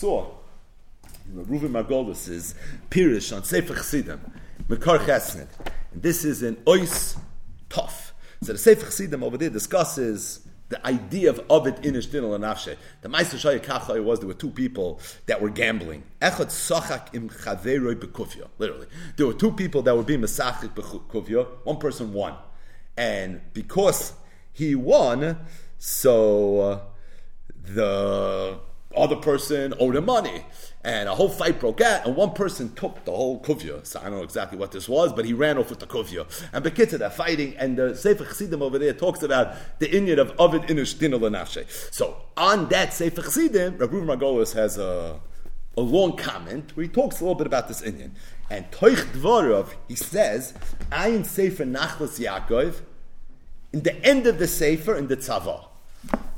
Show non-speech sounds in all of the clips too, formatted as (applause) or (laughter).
saw Reuven Margolis is Pirish on Sefer Chassidim, Mekor Chesed. And this is an Ois Tof. So the Sefer Chassidim over there discusses the idea of Ovid Inish Dinal and Nafshe. The Meister Shaya Kachai was there were two people that were gambling. Echad Sachak im Chaveroi Bekufya. Literally. There were two people that were being Masachik Bekufya. One person won. And because he won, so uh, the other person owed him money. And a whole fight broke out, and one person took the whole kuvya. So I don't know exactly what this was, but he ran off with the kuvya. And Bekitza, they're fighting, and the Sefer Chassidim over there talks about the Indian of Ovid Inush Dinah So on that Sefer Chassidim, Rabbi Margolis has a, a long comment where he talks a little bit about this Indian. And Toich Dvorov, he says, "I Ayin Sefer Nachlas Yaakov, in the end of the Sefer, in the Tzavah.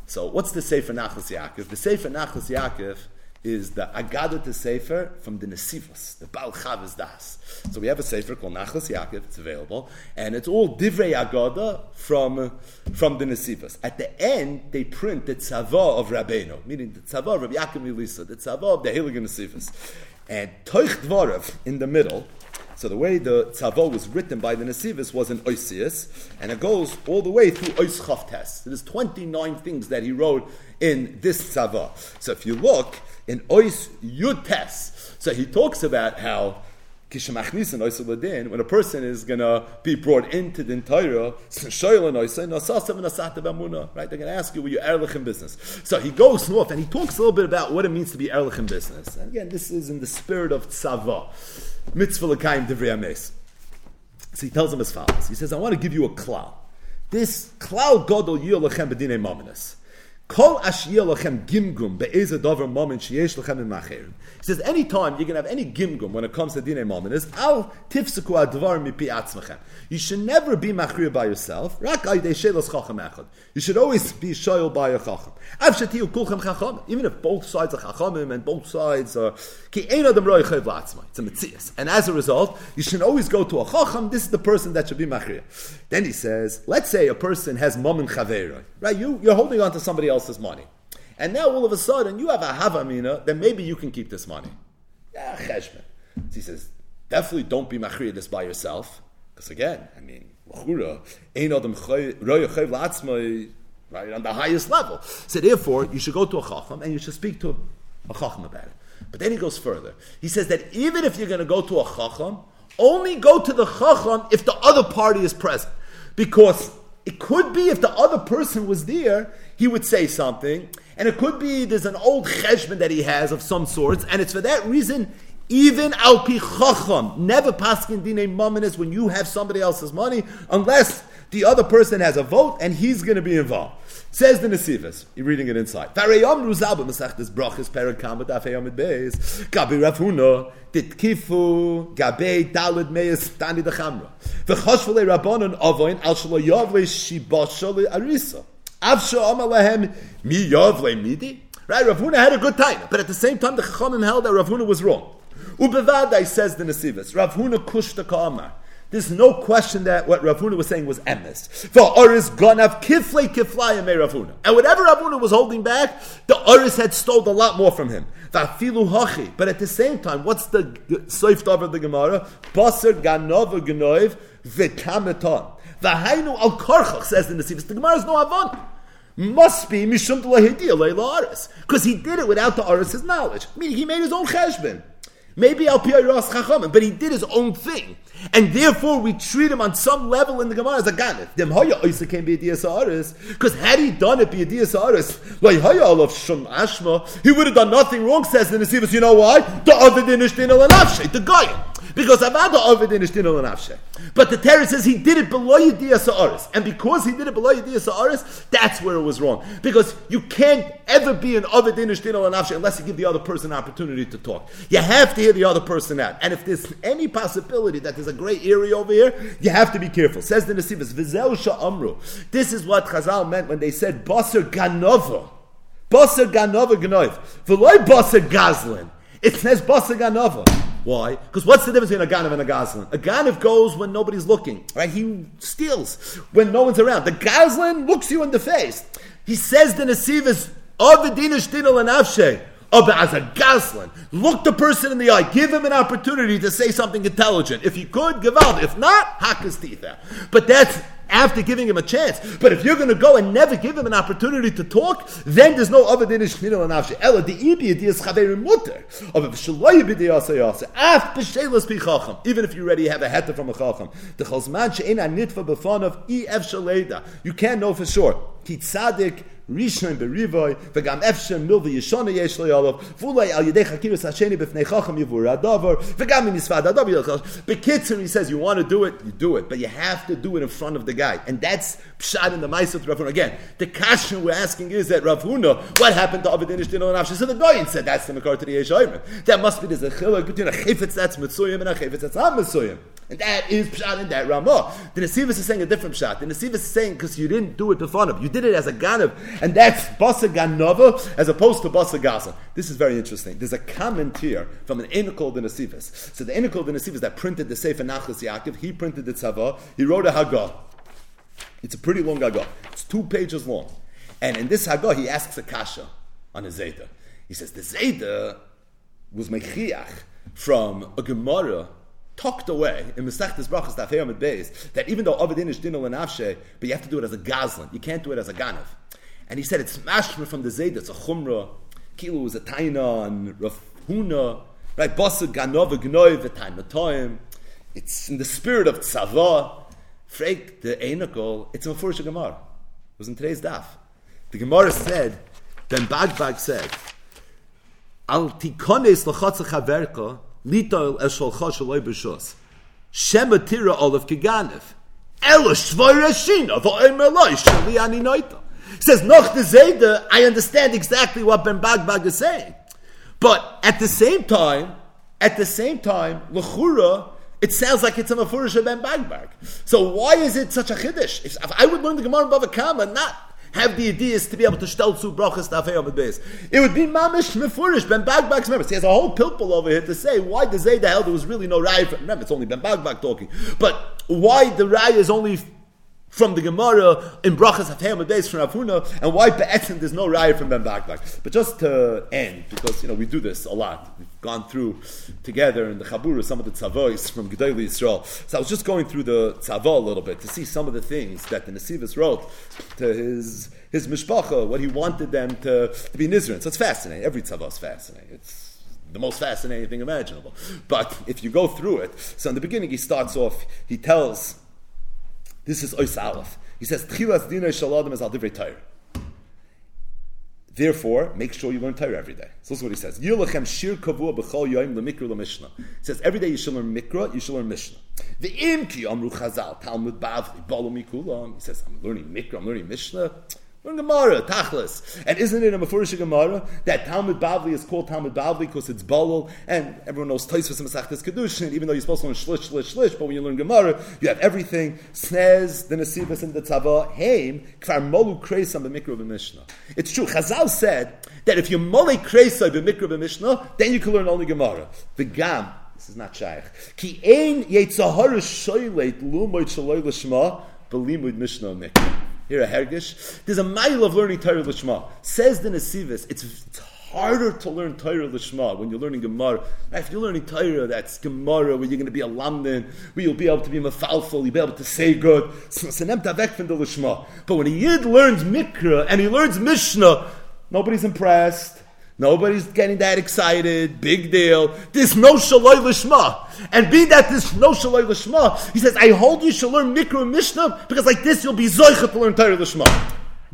So what's the Sefer Nachlas Yaakov? The Sefer Nachlas Yaakov is the Agadah Sefer from the Nesivos, the Baal Chavos Das. So we have a Sefer called Nachlas Yaakov, it's available, and it's all Divrei Agadah from, from the Nesivos. At the end, they print the Tzavah of Rabbeinu, meaning the Tzavah of Rabbi Yaakov Elisa, the Tzavah of the Heilige Nesivos. And Toich Dvorev in the middle, so the way the tzavah was written by the Nesivus was in Oisius, and it goes all the way through Ois Chavtes. There's 29 things that he wrote in this tzavah. So if you look, in Ois Yutes. So he talks about how when a person is going to be brought into the Torah, right? They're going to ask you, were you Erlich in business? So he goes north and he talks a little bit about what it means to be Erlich in business. And again, this is in the spirit of tzava, mitzvah l'kaim devrei So he tells him as follows. He says, I want to give you a klal. This klal godol yilachem b'dinei mominus. Kol ashiyah lachem gimgum be'eze dover moment sheyesh lachem He says, anytime you can have any gimgum when it comes to dinei moment is al tifseku advar mipi atzmachem. You should never be machrir by yourself. Rak chacham echad. You should always be shoyel by a chacham. Av shatiu kulchem chacham. Even if both sides are chachamim and both sides are ki ein adam roi chayv latzma. It's a mitzias. And as a result, you should always go to a chacham. This is the person that should be machrir. Then he says, let's say a person has mom and chaveroi. Right? You, you're holding on to somebody else else's money. And now all of a sudden you have a havamina, then maybe you can keep this money. Yeah. So he says, definitely don't be machriya this by yourself. Because again, I mean, right on the highest level. So therefore, you should go to a chacham and you should speak to a chacham about it. But then he goes further. He says that even if you're going to go to a chacham, only go to the chacham if the other party is present. Because it could be if the other person was there, he would say something, and it could be there's an old cheshbon that he has of some sorts, and it's for that reason. Even al pi chacham, never paskin dine mominus when you have somebody else's money, unless the other person has a vote and he's going to be involved. Says the Nesivas, you're reading it inside. Beis. Gabi Rav dit kifu gabe dalid meis tani avoin al arisa. Right, Rav Huna had a good time, but at the same time the Chachamim held that Rav Huna was wrong. Ubevadai says the Nesivas, Rav Huna kushta ka'amar. There's no question that what Ravuna was saying was emes. For Oris ganav kiflei kiflayim Ravuna. And whatever Ravuna was holding back, the Oris had stole a lot more from him. Vafilu hachi. But at the same time, what's the soif of the Gemara? Baser ganova genoiv v'kameton. V'hainu al karchach says the Sivas. The Gemara is no avon. Must be mishum because he did it without the Aris's knowledge. Meaning he made his own cheshbon. Maybe al ras chachamim, but he did his own thing. And therefore, we treat him on some level in the Gemara as a ganif. Dem haya oisa came be a because had he done it be a diasaris, like haya alav shum ashma, he would have done nothing wrong. Says the Nesivas, you know why? The other dinishtin the guy. Because Avada Ovid in But the Torah says he did it below Yediyah Sa'aris. And because he did it below Yediyah Sa'aris, that's where it was wrong. Because you can't ever be an Ovid in unless you give the other person an opportunity to talk. You have to hear the other person out. And if there's any possibility that there's a gray area over here, you have to be careful. Says the Nesivas, Vizel Sha'amru. This is what Chazal meant when they said Basar Ganova. Basar Ganova Gnoiv. V'loy Basar Gazlin. It says Basar Ganova. Why? Because what's the difference between a ganav and a gazlan? A ganav goes when nobody's looking, right? He steals when no one's around. The gazlan looks you in the face. He says the nesivas of the dinish dinal and avshe. As a goslin, look the person in the eye, give him an opportunity to say something intelligent. If he could, gewalt. If not, out. But that's after giving him a chance. But if you're going to go and never give him an opportunity to talk, then there's no other din ishmina nafshi. Ella the ibi di is chaverim mutter. Of if shaloi b'di yasa. Af b'shelas pi Even if you already have a heta from a chacham. The chalzman she'en nitva e ef shaleda. You can't know for sure. Ki tzadik Rishon berivoy, v'gam efshem mil v'yishona yesh lo yolav, v'ulay al yedei chakiris hasheni b'fnei chacham yivur adavar, v'gam im yisvad adavar yilchach. Bekitzer, he says, you want to do it, you do it, but you have to do it in front of the guy. And that's pshat in the Maisot Rav Huna. Again, the question we're asking is that Rav Huna, what happened to Avid Inish Dino and So the Goyin said, that's the Makar to the Yesh That must be the a chiluk between a chifetz that's Mitzuyim and a chifetz that's not Mitzuyim. And that is pshat in that Ramah. The Nesivus is saying a different pshat. The Nesivus is saying because you didn't do it before him. You did it as a ganav. And that's Basa Ganova as opposed to Basa. This is very interesting. There's a comment here from an Enikol the Nesivus. So the Enikol the Nesivus that printed the Sefer Nachlas Yaakov, he printed the Tzava, he wrote a Haggah. It's a pretty long Haggah. It's two pages long. And in this Haggah, he asks a Kasha on a Zeta. He says, the Zeta was Mechiach from a Gemara tucked away in Masechtas Brachas Dafayam Beis that even though Avedin is Dinah Lenafshe, but you have to do it as a Gazlan. You can't do it as a Ganav. And he said it's mashma from the Zayd, it's a Chumrah. Kilu is a Taina and Rafhuna, right? Basa Ganova Gnoi V'Taina Toim. It's in the spirit of Tzava. Freik the Einakol, it's a Mefurish Gemara. It was in today's daf. The Gemara said, then Bagbag said, Al tikones l'chotza chaverka litol esholcha shaloi b'shos. Shema tira olav kiganev. Ela shvoy rashina v'oimer loy shali ani. Says noch the Zayda, I understand exactly what Ben Bagbag is saying. But at the same time, at the same time, l'chura, it sounds like it's a mafurish Ben Bagbag. So why is it such a chiddush? If, if I would learn the Gemara Bava Kama, not have the ideas to be able to stel zu brachas tafei on the base. It would be mamish mefurish Ben Bagbag's members. He has a whole pilpul over here to say why the Zayda held there was really no raya. Remember, it's only Ben Bagbag talking, but why the raya is only from the Gemara in Brachas Hatayim days from Afuna, and why Be'etzim there's no raya from Ben Bagbag. But just to end, because you know we do this a lot. We've gone through together in the Chabura some of the tzavois from Gedali Yisrael. So I was just going through the tzavo a little bit to see some of the things that the Nesivus wrote to his his mishpacha, what he wanted them to, to be Nizrin. So it's fascinating. Every tzavo is fascinating. It's the most fascinating thing imaginable. But if you go through it, so in the beginning he starts off, he tells this is Ois Aleph. He says, Tchilas Dina Shaladim is Al Divrei. Therefore, make sure you learn Torah every day. So this is what he says. Yilachem shir kavua b'chol yoim lemikra lemishna. He says every day you should learn mikra, you should learn mishnah. The imki amru chazal talmud bavli balu mikulam. He says I'm learning mikra, I'm learning mishnah. We're in Gemara, Tachlis. And isn't it a Mefurish Gemara that Talmud Bavli is called Talmud Bavli because it's Balal, and everyone knows Taisvus and Masachtas Kedushin, even though you're supposed to learn Shlish, Shlish, Shlish, but when you learn Gemara, you have everything. Snez, the Nesivas, and the Tzava, Haim, Kvar Molu Kreisam b'Mikra b'Mishnah. It's true, Chazal said that if you Mole Kreisam b'Mikra b'Mishnah, then you can learn only Gemara. The Gam, this is not Shaykh. Ki ein Yetzahara Shoyleit Lumoit Shaloy Lishma, Belimud Mishnah Mikra here a Hergish. There's a mile of learning Torah Lishma. Says the Nesivis, it's, it's harder to learn Torah Lishma when you're learning Gemara. If you're learning Torah, that's Gemara, where you're going to be a Lamdan, where you'll be able to be mafalful, you'll be able to say good. But when a Yid learns Mikra and he learns Mishnah, nobody's impressed. Nobody's getting that excited. Big deal. This no shaloi lishma. And being that this no shaloi lishma, he says, I hold you shall learn mikra mishnah because like this you'll be zoichet to learn Torah lishma.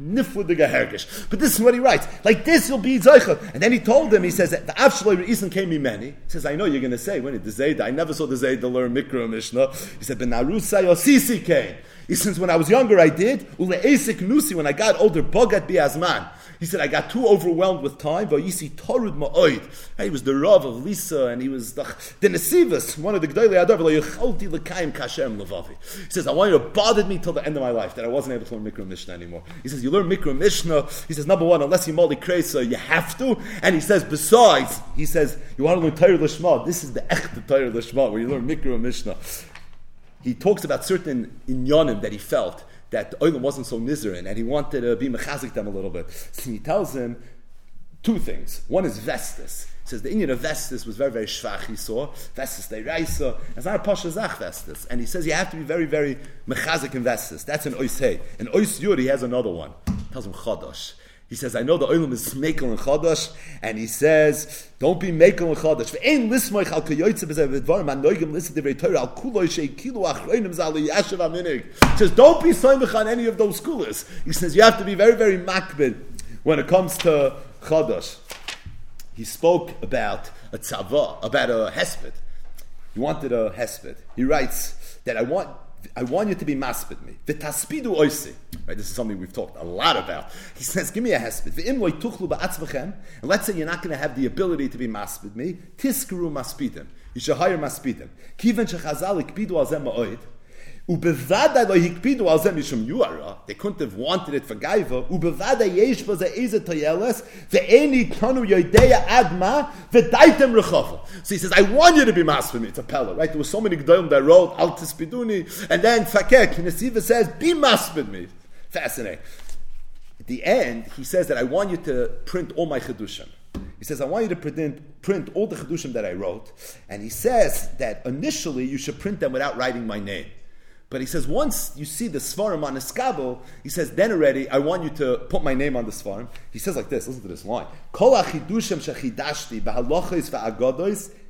But this is what he writes. Like this, you'll be Zaycha. And then he told him, he says, the Avshaloi Re'isen came me many. He says, I know you're going to say, when it the Zayd, I never saw the Zayd to learn Mikra Mishnah. He said, Ben Arusa Yosisi came. He says, when I was younger, I did. Ule Esik Nusi, when I got older, Bogat Biazman. He said, I got too overwhelmed with time. Vayisi Torud Ma'oid. He was the Rav of Lisa, and he was the, Nesivus, one of the Gdolei Adar, Yecholti L'kaim Kashem Levavi. He says, I want you to bother me till the end of my life, that I wasn't able to learn Mikra Mishnah anymore. He says, you learn Mikra Mishnah. He says, number one, unless you Mali Kresa, you have to. And he says, besides, he says, you want to learn Torah Lishma. This is the Echt Torah Lishma, where you learn Mikra Mishnah. He talks about certain inyanim that he felt that the oilam wasn't so nizerin, and he wanted to be mechazik them a little bit. So he tells him, two things. One is Vestus. It says the Indian of Vestus was very, very schwach, he saw. Vestus de Reisa. It's not a Pasha Zach Vestus. And he says you have to be very, very mechazik in Vestus. That's an Ois Hey. And Ois Yuri has another one. He tells him Chodosh. He says, I know the oilam is mekel and chadash, and he says, don't be mekel and chadash. Ve'en lismoich al Torah al kuloi yashav aminig. He says, don't be soimich on any of those schools. He says, you have to be very, very makbid when it comes to chadash. He spoke about a tzava, about a hesped. He wanted a hesped. He writes that I want I want you to be maspid me. V'taspidu oisi. Right, this is something we've talked a lot about. He says, give me a hesped. V'im loy tuchlu ba'atzvachem. And let's say you're not going to have the ability to be maspid me. Tiskuru maspidim. You should hire maspidim. Kiven shechazal ikpidu al zem ma'oid. They couldn't have wanted it for gaiva. Ubevada yesh ba ze eze toyeles. Ve'eni tonu yodeya. So he says, I want you to be mas for me. It's a pella, right? There were so many gdolim that wrote al tispiduni. And then fakek, Nesiva says, be mas for me. Fascinating. At the end, he says that I want you to print all my chedushim. He says, I want you to print, print all the chedushim that I wrote. And he says that initially you should print them without writing my name. But he says, once you see the Svarim on the skabel, he says, then already, I want you to put my name on the Svarim. He says like this, listen to this line.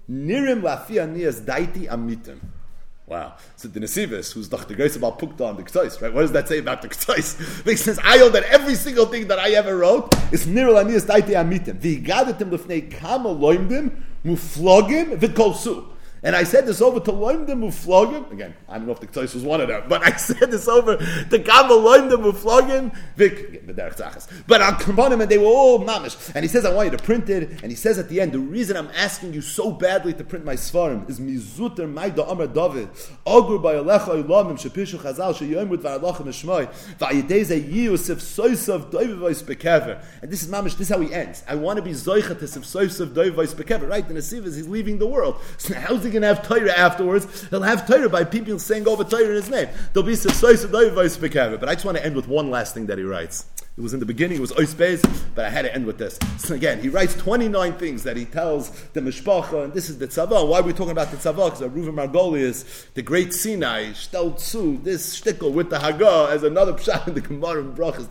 Niyas daiti. Wow. So the Nesivis, who's the grace about Pukta on the Ktois, right? What does that say about the Ktois? Makes (laughs) sense. I know that every single thing that I ever wrote is Nirul Aniyas Daiti Amitim. V'igadatim lefnei kama loimdim muflogim v'kolsu. And I said this over to Loimdim Muflogim. Again, I don't know if the Ktois was one of them, but I (laughs) said this over to Gama Loimdim Muflogim. But I'll combine them and they were all mamish. And he says, I want you to print it. And he says at the end, the reason I'm asking you so badly to print my Svarim is Mizuter Maida Amar David. Ogur by Alecha Ilamim Shapishu Chazal Shayom with Varalachim Eshmai. Vayideze Yusuf Soisav Doivois Bekever. And this is mamish, this is how he ends. I want to be Zoicha to Soisav Doivois Bekever. Right? The Nesiv is he's leaving the world. (laughs) So how's he going to have Torah afterwards? He'll have Torah by people saying over Torah in his name. There'll be But I just want to end with one last thing that he writes. It was in the beginning, it was Oisbez, but I had to end with this. So again, he writes 29 things that he tells the Mishpacha, and this is the Tzavah. Why are we talking about the Tzavah? Because Reuven Margolius, the great Sinai, Shtel Tzu, this shtickle with the Haggah as another pshat in the Gemara and Brachas,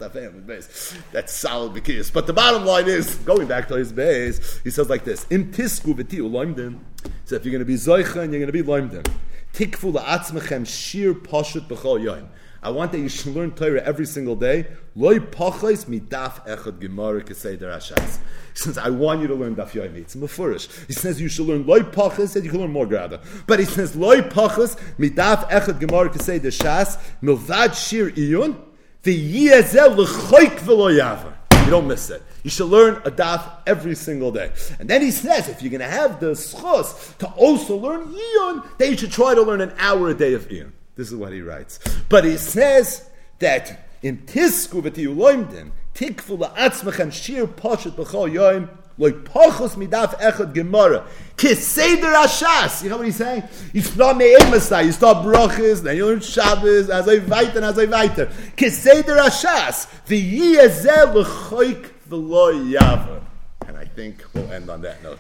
base. That's solid Bekiyas. But the bottom line is, going back to his base, he says like this, Im tisku v'tiu loimdim. So if you're going to be Zoicha and you're going to be loimdim, tikfu la'atzmechem shir pashut b'chol yoim. I want that you should learn Torah every single day. Loi pachos midaf echad gemara keseder derashas. He says, I want you to learn daf yomi. It's mafurish. He says you should learn loi pachos, and you can learn more grada. But he says loi pachos midaf echad gemara keseder shas milvad shir iyun v'yiyazel l'choik v'lo yavar. You don't miss it. You should learn a daf every single day. And then he says, if you're going to have the schos to also learn iyun, then you should try to learn an hour a day of iyun. This is what he writes. But he says that in Tisku v'tiyu loimdim, tikfu la'atzmechem shir poshet b'chol yoim, loy pochos midaf echad gemara, kiseder ashas. You know what he's saying? You start me'emasai, you start brachas, then you learn Shabbos, as I weiter, as I weiter. Kiseder ashas, v'yiyazeh l'choik v'loy yaver. And I think we'll end on that note.